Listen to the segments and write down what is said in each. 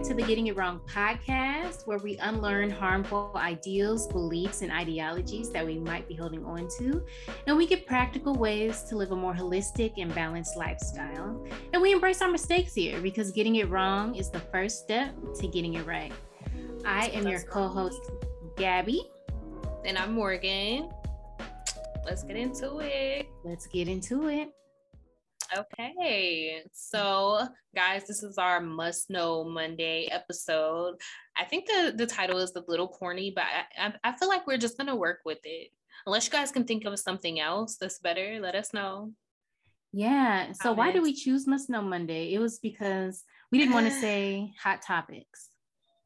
Back to the Getting It Wrong podcast, where we unlearn harmful ideals, beliefs, and ideologies that we might be holding on to. And we get practical ways to live a more holistic and balanced lifestyle. And we embrace our mistakes here because getting it wrong is the first step to getting it right. I am your co host, Gabbie. And I'm Morgan. Let's get into it. Let's get into it. Okay, so guys, this is our must know Monday episode. I think the the title is a little corny, but I, I, I feel like we're just gonna work with it. Unless you guys can think of something else that's better, let us know. Yeah. So Comments. why did we choose Must Know Monday? It was because we didn't want to say hot topics.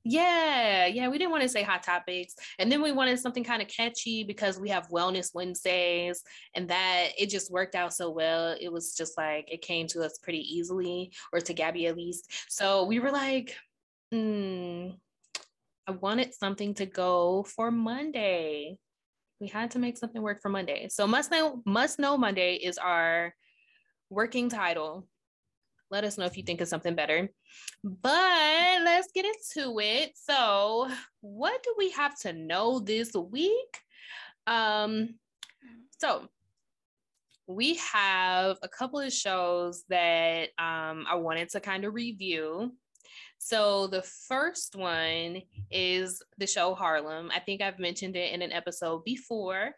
Yeah, yeah, we didn't want to say hot topics. And then we wanted something kind of catchy because we have Wellness Wednesdays and that it just worked out so well. It was just like it came to us pretty easily, or to Gabbie at least. So we were like, hmm, I wanted something to go for Monday. We had to make something work for Monday. So must know must know Monday is our working title let us know if you think of something better. But let's get into it. So, what do we have to know this week? Um, so we have a couple of shows that um, I wanted to kind of review. So the first one is the show Harlem. I think I've mentioned it in an episode before.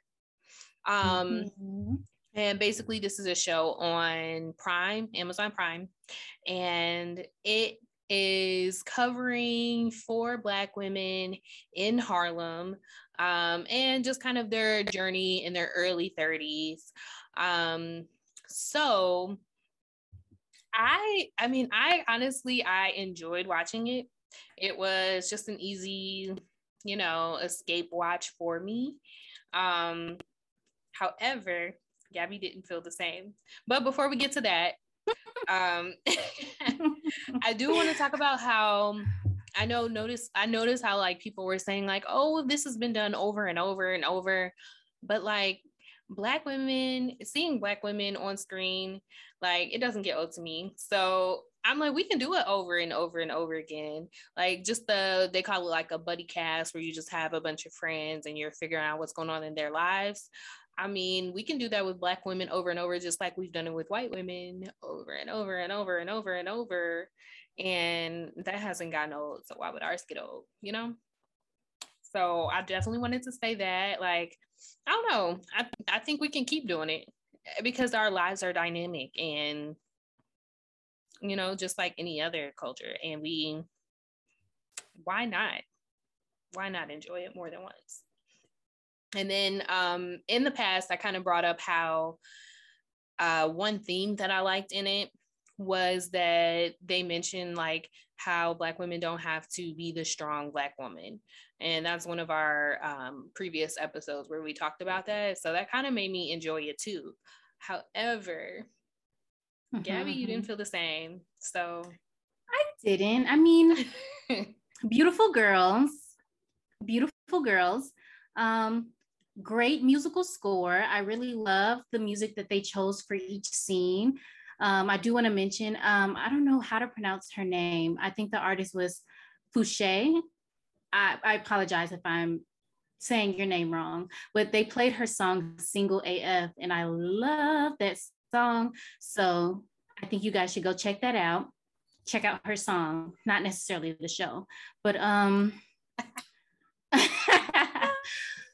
Um, mm-hmm. And basically, this is a show on Prime, Amazon Prime, and it is covering four Black women in Harlem um, and just kind of their journey in their early 30s. Um, so, I, I mean, I honestly, I enjoyed watching it. It was just an easy, you know, escape watch for me. Um, however, Gabbie didn't feel the same. But before we get to that, um, I do want to talk about how I know notice I noticed how like people were saying like, oh, this has been done over and over and over, but like black women seeing black women on screen like it doesn't get old to me. So i'm like we can do it over and over and over again. Like just the they call it like a buddy cast where you just have a bunch of friends and you're figuring out what's going on in their lives I mean, we can do that with Black women over and over, just like we've done it with white women over and over and over and over and over. And that hasn't gotten old. So why would ours get old, you know? So I definitely wanted to say that. Like, I don't know. I, I think we can keep doing it eh, because our lives are dynamic and, you know, just like any other culture. And we, why not? Why not enjoy it more than once? And then um, in the past, I kind of brought up how uh, one theme that I liked in it was that they mentioned like how Black women don't have to be the strong Black woman. And that's one of our um, previous episodes where we talked about that. So that kind of made me enjoy it too. However, mm-hmm. Gabbie, you didn't mm-hmm. feel the same. So I didn't. I mean, beautiful girls, beautiful girls. Um, great musical score. I really love the music that they chose for each scene. Um, I do want to mention, um, I don't know how to pronounce her name. I think the artist was Fouché. I, I apologize if I'm saying your name wrong, but they played her song Single AF, and I love that song. So I think you guys should go check that out. Check out her song, not necessarily the show, but um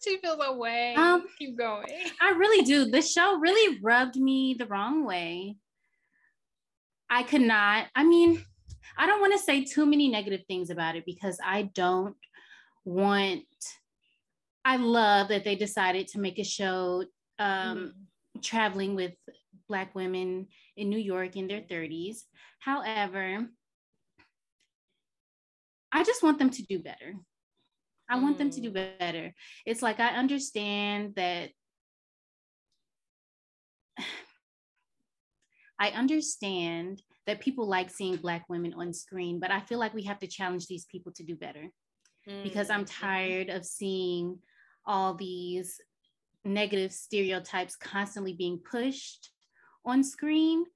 she feels away. Um, Keep going. I really do. The show really rubbed me the wrong way. I could not, I mean, I don't want to say too many negative things about it because I don't want, I love that they decided to make a show um, mm. traveling with Black women in New York in their 30s. However, I just want them to do better. I want them to do mm. better. It's like I understand that I understand that people like seeing Black women on screen, but I feel like we have to challenge these people to do better mm. because I'm mm-hmm. tired of seeing all these negative stereotypes constantly being pushed on screen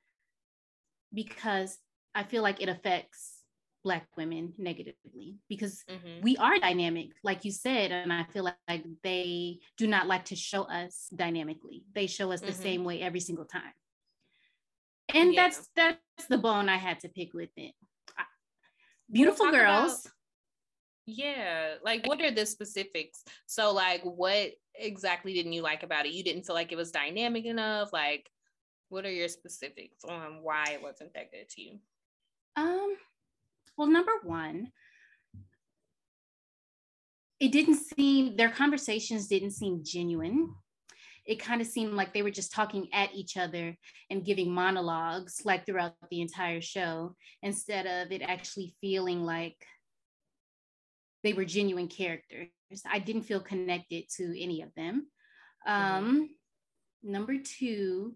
because I feel like it affects black women negatively because mm-hmm. we are dynamic like you said and i feel like, like, they do not like to show us dynamically. They show us the mm-hmm. same way every single time. And yeah. that's that's the bone i had to pick with it. Beautiful we'll girls about, yeah like what are the specifics? So like what exactly didn't you like about it? You didn't feel like it was dynamic enough? Like what are your specifics on why it wasn't that good to you? Um well, number one, it didn't seem, their conversations didn't seem genuine. It kind of seemed like they were just talking at each other and giving monologues like throughout the entire show instead of it actually feeling like they were genuine characters. I didn't feel connected to any of them. Um, mm-hmm. Number two,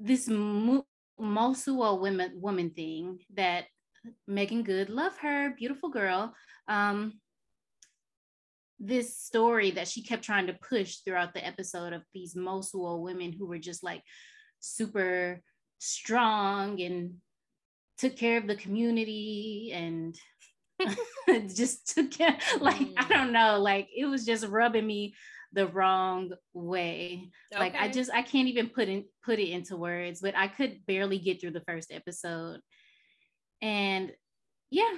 this Mo- Mosuo woman woman thing that Meagan Good, love her, beautiful girl. Um, this story that she kept trying to push throughout the episode of these Mosuo women who were just like super strong and took care of the community and just took care, like, I mm. don't know, like it was just rubbing me the wrong way. Okay. Like I just I can't even put in put it into words, but I could barely get through the first episode. And yeah.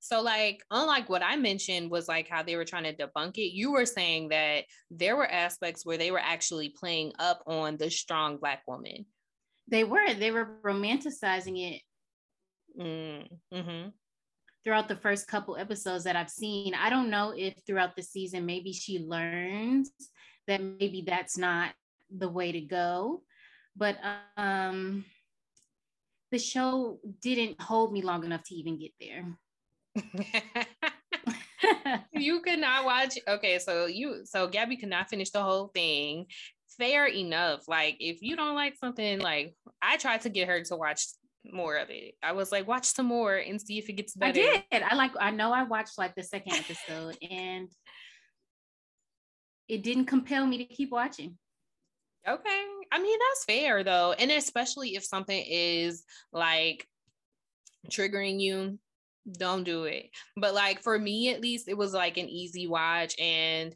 So, like, unlike what I mentioned was like how they were trying to debunk it, you were saying that there were aspects where they were actually playing up on the strong Black woman. They were, they were romanticizing it. Mm-hmm. Throughout the first couple episodes that I've seen, I don't know if throughout the season maybe she learns that maybe that's not the way to go, but um, the show didn't hold me long enough to even get there. you could not watch. Okay, so you so Gabbie could not finish the whole thing. Fair enough. Like if you don't like something, like I tried to get her to watch more of it. I was like, watch some more and see if it gets better. I did. I like. I know I watched like the second episode, and it didn't compel me to keep watching. Okay. I mean, that's fair though. And especially if something is like triggering you, don't do it. But like for me at least, it was like an easy watch. And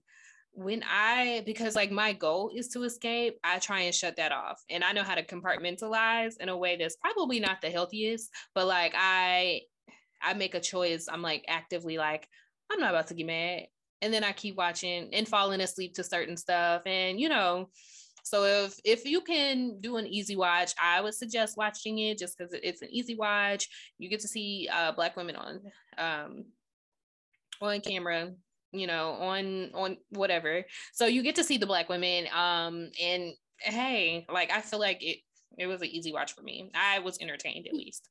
when I, because like my goal is to escape, I try and shut that off. And I know how to compartmentalize in a way that's probably not the healthiest, but like I, I make a choice. I'm like actively like, I'm not about to get mad. And then I keep watching and falling asleep to certain stuff. And, you know, so if if you can do an easy watch, I would suggest watching it just because it's an easy watch. You get to see uh, black women on um, on camera, you know, on on whatever. So you get to see the black women. Um, and hey, like I feel like it it was an easy watch for me. I was entertained at least.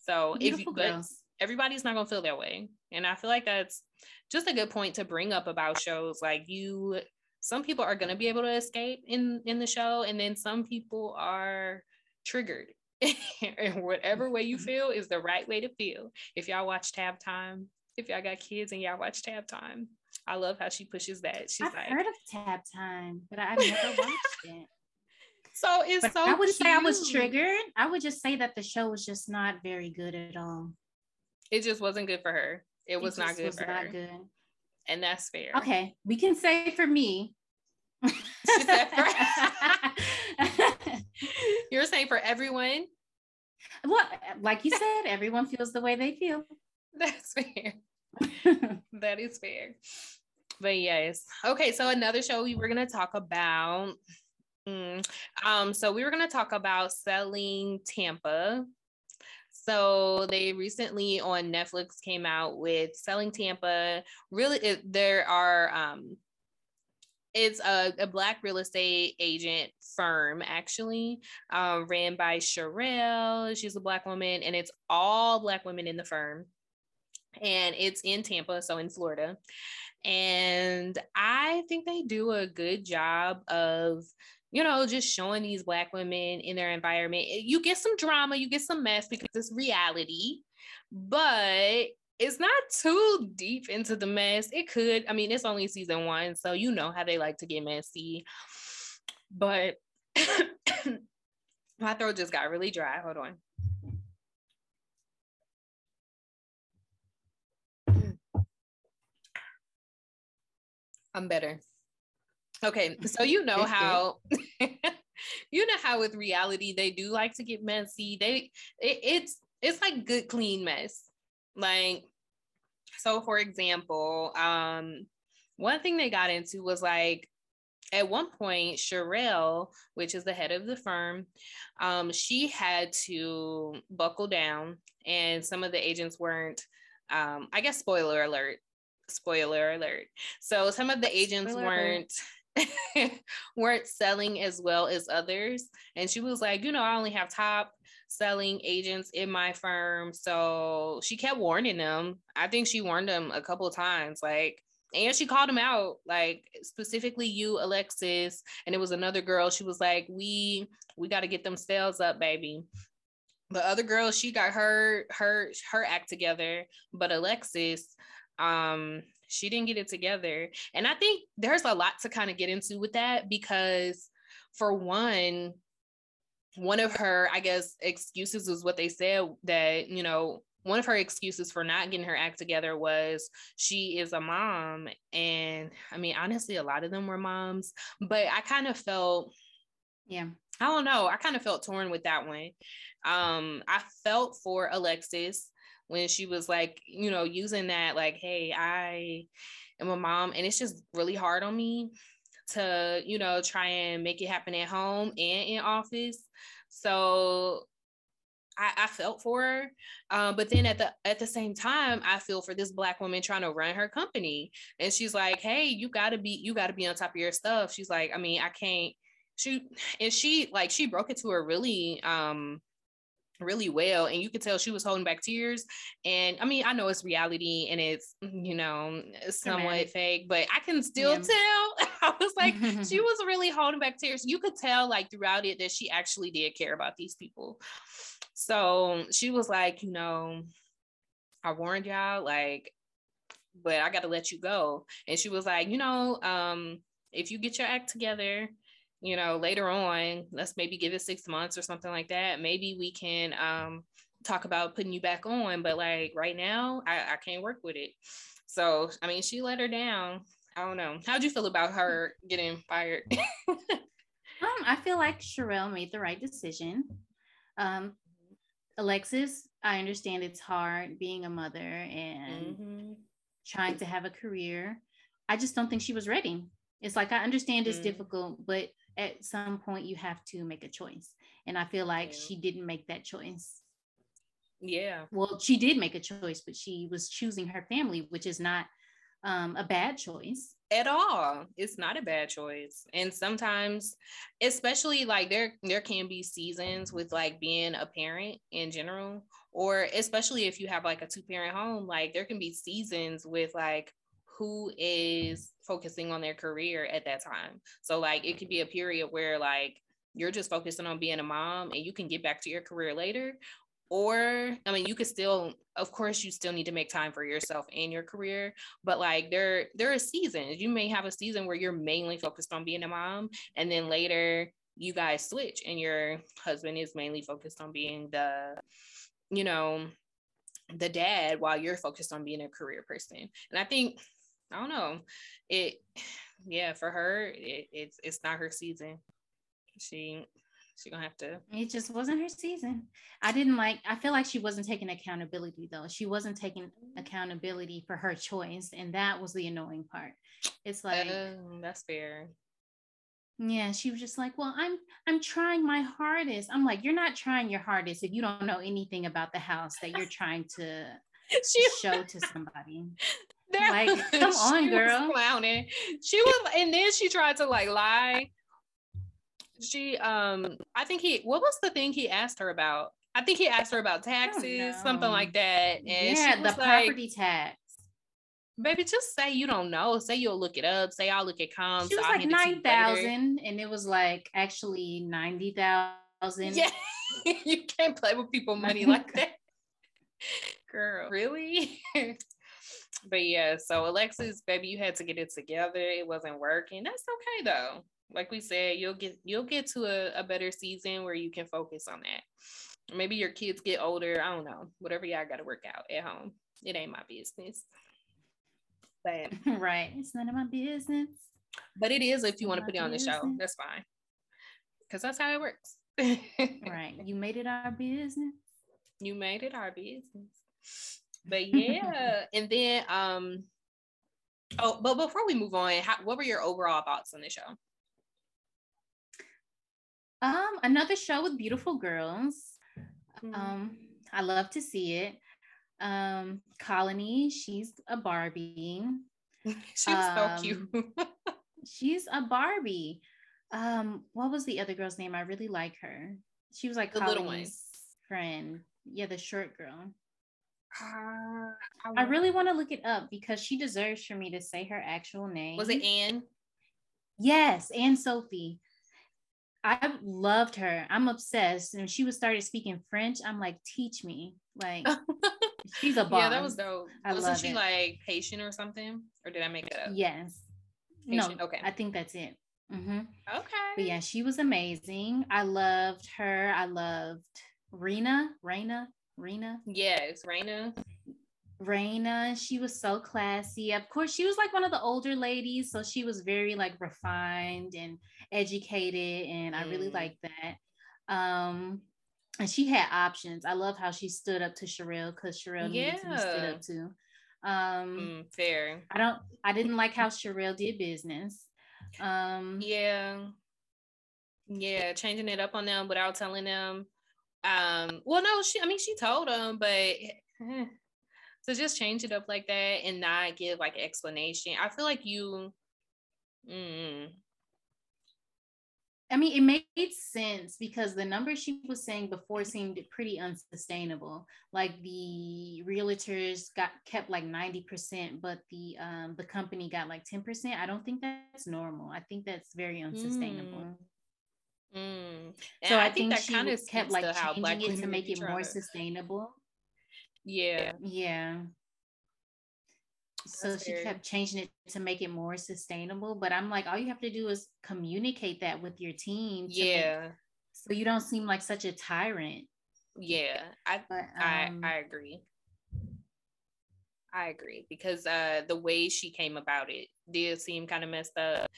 So Beautiful if you but everybody's not gonna feel that way. And I feel like that's just a good point to bring up about shows. Like you some people are going to be able to escape in in the show and then some people are triggered. And whatever way you mm-hmm. feel is the right way to feel. If y'all watch tab time if y'all got kids and y'all watch tab time i love how she pushes that. She's I've like heard of tab time but i've never watched it. So it's but so i would cute. say i was triggered. I would just say that the show was just not very good at all. It just wasn't good for her. It, it was not good was for not her. good and that's fair. Okay, we can say for me. You're saying for everyone? Well, like you said, everyone feels the way they feel. That's fair. that is fair. But yes. Okay, so another show we were gonna talk about. Mm, um, so we were gonna talk about selling Tampa. So they recently on Netflix came out with Selling Tampa. Really, it, there are um, it's a, a, black real estate agent firm actually um, ran by Sharelle. She's a black woman, and it's all black women in the firm. And it's in Tampa, so in Florida. And I think they do a good job of you know, just showing these black women in their environment. Eh, you get some drama, you get some mess because it's reality, but it's not too deep into the mess. It could, I mean, it's only season one, so you know how they like to get messy. But my throat just got really dry. Hold on. I'm better. Okay, so you know how you know how with reality they do like to get messy. They it, it's it's like good clean mess. Like so for example, um one thing they got into was like at one point, Sharelle, which is the head of the firm, um, she had to buckle down, and some of the agents weren't. Um, I guess spoiler alert. Spoiler alert. So some of the agents spoiler weren't. weren't selling as well as others. And she was like you know i only have top selling agents in my firm. So she kept warning them. I think she warned them a couple of times like and she called them out like specifically you alexis. And it was another girl. She was like we we got to get them sales up baby. The other girl she got her her her act together. But alexis um she didn't get it together and i think there's a lot to kind of get into with that because for one one of her i guess excuses was what they said that you know one of her excuses for not getting her act together was she is a mom. And I mean, honestly, a lot of them were moms, but I kind of felt, yeah, I don't know. I kind of felt torn with that one. Um, I felt for Alexis when she was like, you know, using that, like, hey, I am a mom, and it's just really hard on me to, you know, try and make it happen at home and in office. So I, I felt for her, um, but then at the at the same time, I feel for this black woman trying to run her company, and she's like, "Hey, you got to be you got to be on top of your stuff." She's like, "I mean, I can't." She and she like she broke it to her really um really well and you could tell she was holding back tears and i mean i know it's reality and it's you know somewhat Dramatic. fake but i can still yeah. tell i was like she was really holding back tears you could tell like throughout it that she actually did care about these people so she was like, you know, I warned y'all, like, but I got to let you go. And she was like, you know, um, if you get your act together, you know, later on, let's maybe give it six months or something like that. Maybe we can um, talk about putting you back on. But like right now, I, I can't work with it. So, I mean, she let her down. I don't know. How'd you feel about her getting fired? um, I feel like Sharelle made the right decision. Um, Alexis, I understand it's hard being a mother and mm-hmm. trying to have a career. I just don't think she was ready. It's like I understand it's mm difficult, but at some point you have to make a choice. And I feel like yeah. she didn't make that choice. Yeah. Well, she did make a choice, but she was choosing her family, which is not um, a bad choice at all it's not a bad choice and sometimes especially like there there can be seasons with like being a parent in general or especially if you have like a two parent home like there can be seasons with like who is focusing on their career at that time. So like it could be a period where like you're just focusing on being a mom and you can get back to your career later. Or i mean you could still of course you still need to make time for yourself and your career but like there there are seasons. You may have a season where you're mainly focused on being a mom and then later you guys switch and your husband is mainly focused on being the you know the dad while you're focused on being a career person. And i think i don't know it yeah for her it, it's it's not her season she She's gonna have to. It just wasn't her season. I didn't like. I feel like she wasn't taking accountability though. She wasn't taking accountability for her choice, and that was the annoying part. It's like uh, that's fair. Yeah, she was just like, "Well, I'm I'm trying my hardest." I'm like, "You're not trying your hardest if you don't know anything about the house that you're trying to she, show to somebody." Like, come on, girl. clowning. She was, and then she tried to like lie she um I think he what was the thing he asked her about? I think he asked her about taxes, something like that. And yeah, the property tax. Baby, just say you don't know. Say you'll look it up. Say I'll look at comps. She was I'll like nine thousand, and it was like actually ninety thousand. Yeah, you can't play with people money like that, girl. Really? But yeah, so Alexis, baby, you had to get it together. It wasn't working. That's okay though like we said, you'll get you'll get to a, a better season where you can focus on that. Maybe your kids get older. I don't know. Whatever y'all got to work out at home. It ain't my business. But right, it's none of my business. But it is if you want to put it on the show, that's fine. Because that's how it works. right. You made it our business. You made it our business. But yeah, and then um oh, but before we move on, how, what were your overall thoughts on the show? Um, another show with beautiful girls. Mm-hmm. Um, I love to see it. Um, Colony, she's a Barbie. she's um, so cute. she's a Barbie. Um, what was the other girl's name? I really like her. She was like the Colony's little one. friend. Yeah, the short girl. Uh, I, I really want to look it up because she deserves for me to say her actual name. Was it Anne? Yes, Anne Sophie. I loved her. I'm obsessed. And she was started speaking French. I'm like, teach me. Like, she's a boss. Yeah, that was dope. I Wasn't she it. like patient or something? Or did I make it up? Yes. Patient? No. Okay. I think that's it. Mm-hmm. Okay. But yeah, she was amazing. I loved her. I loved Rena. Rena. Rena. Yes, Rena. Raina, she was so classy. Of course, she was like one of the older ladies, so she was very like refined and educated, and mm. I really mm. liked that. Um, and she had options. I love how she stood up to Sharelle because Sharelle yeah. needed to be stood up to. Um, mm, fair. I don't. I didn't like how Sharelle did business. Um, yeah, yeah, changing it up on them without telling them. Um, well, no, she. I mean, she told them, but. Eh, so just change it up like that and not give like explanation. I feel like you. Mm, I mean, it made sense because the number she was saying before seemed pretty unsustainable. Like the realtors got kept like 90%, but the um the company got like 10%. I don't think that's normal. I think that's very unsustainable. Mm. Mm. So I, I, think, think that kind of kept like changing it to make it more sustainable. Yeah. Yeah. So That's she weird. kept changing it to make it more sustainable. But I'm like, all you have to do is communicate that with your team. Yeah. Make, so you don't seem like such a tyrant. Yeah. I but, um, I I agree. I agree because uh the way she came about it did seem kind of messed up.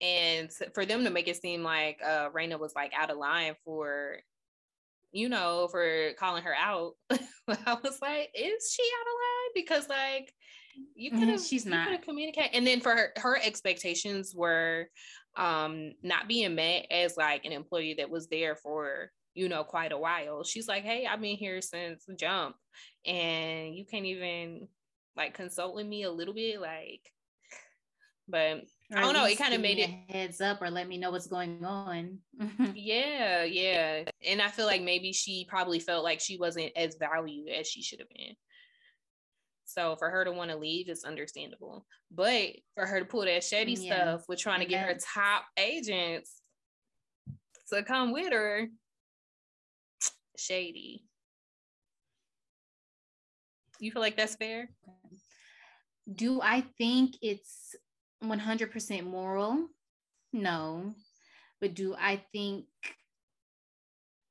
And for them to make it seem like uh Rena was like out of line for you know, for calling her out. I was like, is she out of line? Because like you could have mm-hmm, she's not communicate. And then for her, her expectations were um not being met as like an employee that was there for you know quite a while. She's like, hey, I've been here since jump, and you can't even like consult with me a little bit, like. But I don't know. It kind of made it heads up or let me know what's going on. yeah, yeah. And I feel like maybe she probably felt like she wasn't as valued as she should have been. So for her to want to leave is understandable. But for her to pull that shady yeah. stuff with trying to get her top agents to come with her, shady. You feel like that's fair? Do I think it's 100% moral? No. But do I think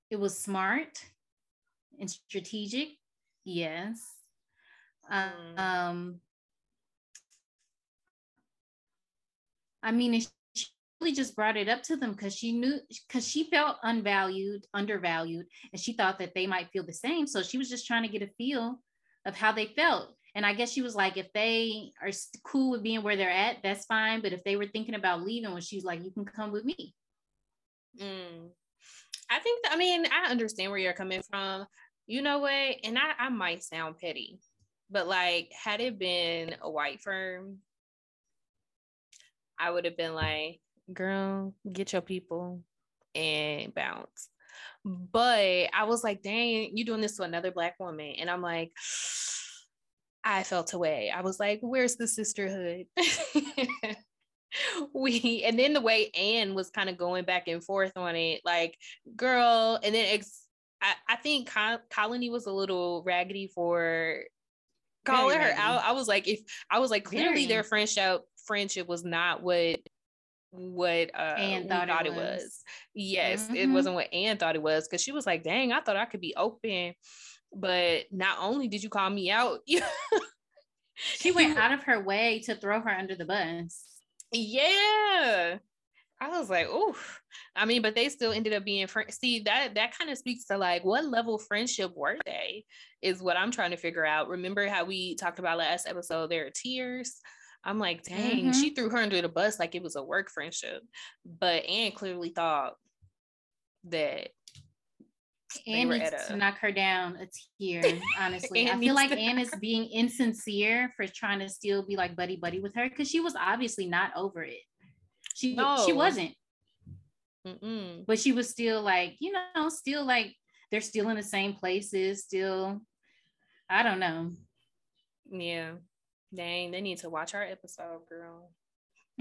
it was smart and strategic? Yes. Mm. Um, I mean, she really just brought it up to them because she knew, because she felt unvalued, undervalued, and she thought that they might feel the same. So she was just trying to get a feel of how they felt. And I guess she was like, if they are cool with being where they're at, that's fine. But if they were thinking about leaving, when she's like, you can come with me. Mm. I think, I mean, I understand where you're coming from. You know what? And I, I might sound petty, but like, had it been a white firm, I would have been like, girl, get your people and bounce. But I was like, dang, you doing this to another black woman. And I'm like, I felt away. I was like, where's the sisterhood? we and then the way Anne was kind of going back and forth on it, like, girl, and then ex- I, I think Colony was a little raggedy for calling Very her raggedy. out. I was like, if I was like, clearly Very. their friendship friendship was not what what uh Anne thought, thought it, was. it, was. Yes, mm-hmm. it wasn't what Anne thought it was because she was like, dang, I thought I could be open but not only did you call me out, she went out of her way to throw her under the bus. Yeah. I was like, oh, I mean, but they still ended up being friends. See, that that kind of speaks to like what level friendship were they? Is what I'm trying to figure out. Remember how we talked about last episode? There are tears. I'm like, dang, mm-hmm. she threw her under the bus like it was a work friendship. But Anne clearly thought that Anne needs a... to knock her down a tier, honestly. I feel like to... Anne is being insincere for trying to still be like buddy buddy with her because she was obviously not over it. She no. she wasn't. Mm-mm. But she was still like, you know, still like they're still in the same places, still. I don't know. Yeah. Dang, they need to watch our episode, girl.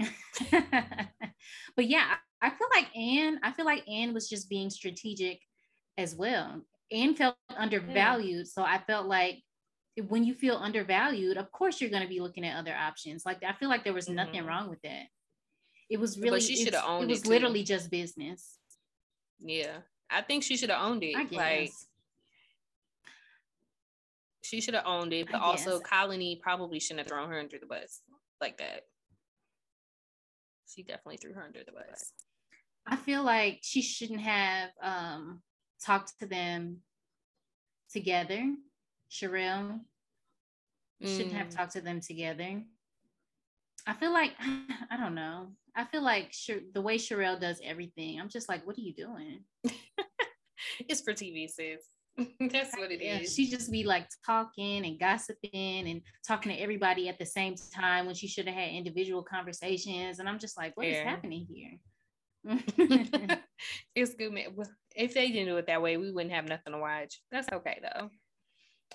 but yeah, I feel like Anne, I feel like Anne was just being strategic as well. and felt undervalued. Yeah. So I felt like when you feel undervalued, of course you're going to be looking at other options. Like I feel like there was mm-hmm. nothing wrong with that. It was really, she should have owned it. Was it literally just business. Yeah, I think she should have owned it. Like she should have owned it, but also Colony probably shouldn't have thrown her under the bus like that. She definitely threw her under the bus. I feel like she shouldn't have um, talked to them together. Sharelle mm. shouldn't have mm. talked to them together. I feel like I don't know. I feel like the way Sharelle does everything, I'm just like, what are you doing? it's for TV, sis. That's what it yeah, is. She just be like talking and gossiping and talking to everybody at the same time when she should have had individual conversations. And I'm just like, what yeah. is happening here? It's good, man. If they didn't do it that way, we wouldn't have nothing to watch. That's okay though.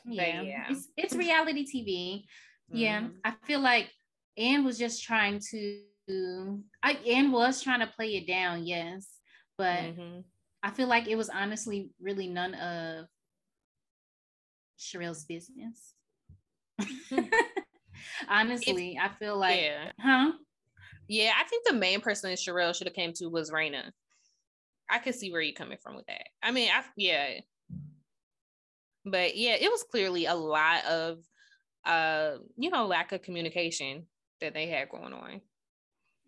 Yeah, yeah. It's, it's reality TV. Yeah, mm-hmm. I feel like Anne was just trying to. I Anne was trying to play it down, yes, but mm-hmm. I feel like it was honestly really none of Sharelle's business. honestly, I feel like, yeah. huh? Yeah, I think the main person that Sharelle should have came to was Rena. I could see where you're coming from with that. I mean, I yeah, but yeah, it was clearly a lot of uh, you know, lack of communication that they had going on.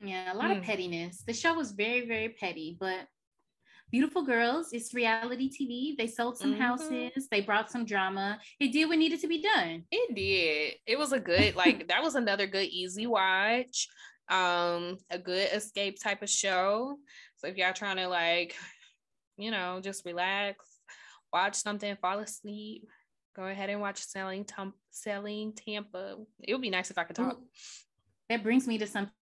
Yeah, a lot mm. of pettiness. The show was very, very petty, but beautiful girls. It's reality TV. They sold some mm-hmm. houses. They brought some drama. It did what needed to be done. It did. It was a good, like, that was another good, easy watch. Um, a good escape type of show. So if y'all trying to like, you know, just relax, watch something, fall asleep, go ahead and watch Selling Tom- Selling Tampa. It would be nice if I could talk. That brings me to something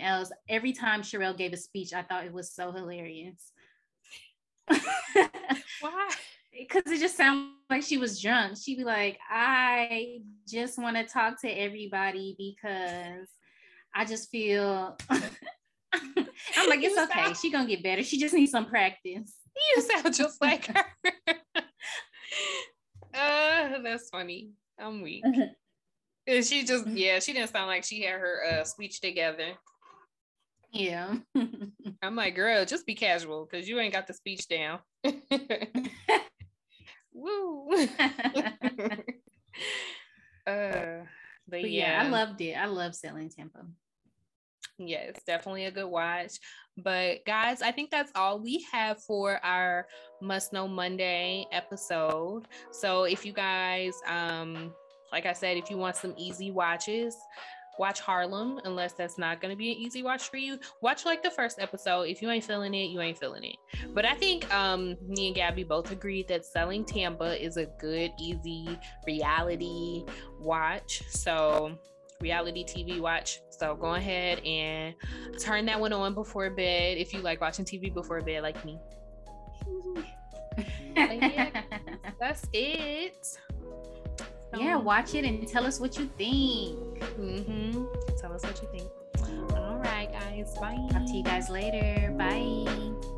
else. Every time Sharelle gave a speech, I thought it was so hilarious. Why? Because it just sounded like she was drunk. She'd be like, I just want to talk to everybody because I just feel I'm like, it's okay. She's gonna get better. She just needs some practice. You sound just like her. uh, that's funny. I'm weak. And she just, yeah, she didn't sound like she had her uh, speech together. Yeah. I'm like, girl, just be casual because you ain't got the speech down. Woo. uh, but, but yeah. yeah, I loved it. I love selling Tampa. Yeah, it's definitely a good watch. But guys, I think that's all we have for our Must Know Monday episode. So if you guys um like I said, if you want some easy watches, watch Harlem, unless that's not going to be an easy watch for you. Watch like the first episode. If you ain't feeling it, you ain't feeling it. But I think um, me and Gabbie both agreed that Selling Tampa is a good, easy reality watch. So, reality TV watch. So, go ahead and turn that one on before bed if you like watching TV before bed, like me. yeah, that's it yeah, watch it and tell us what you think. Mm-hmm. Tell us what you think. All right, guys. Bye. Talk to you guys later. Bye.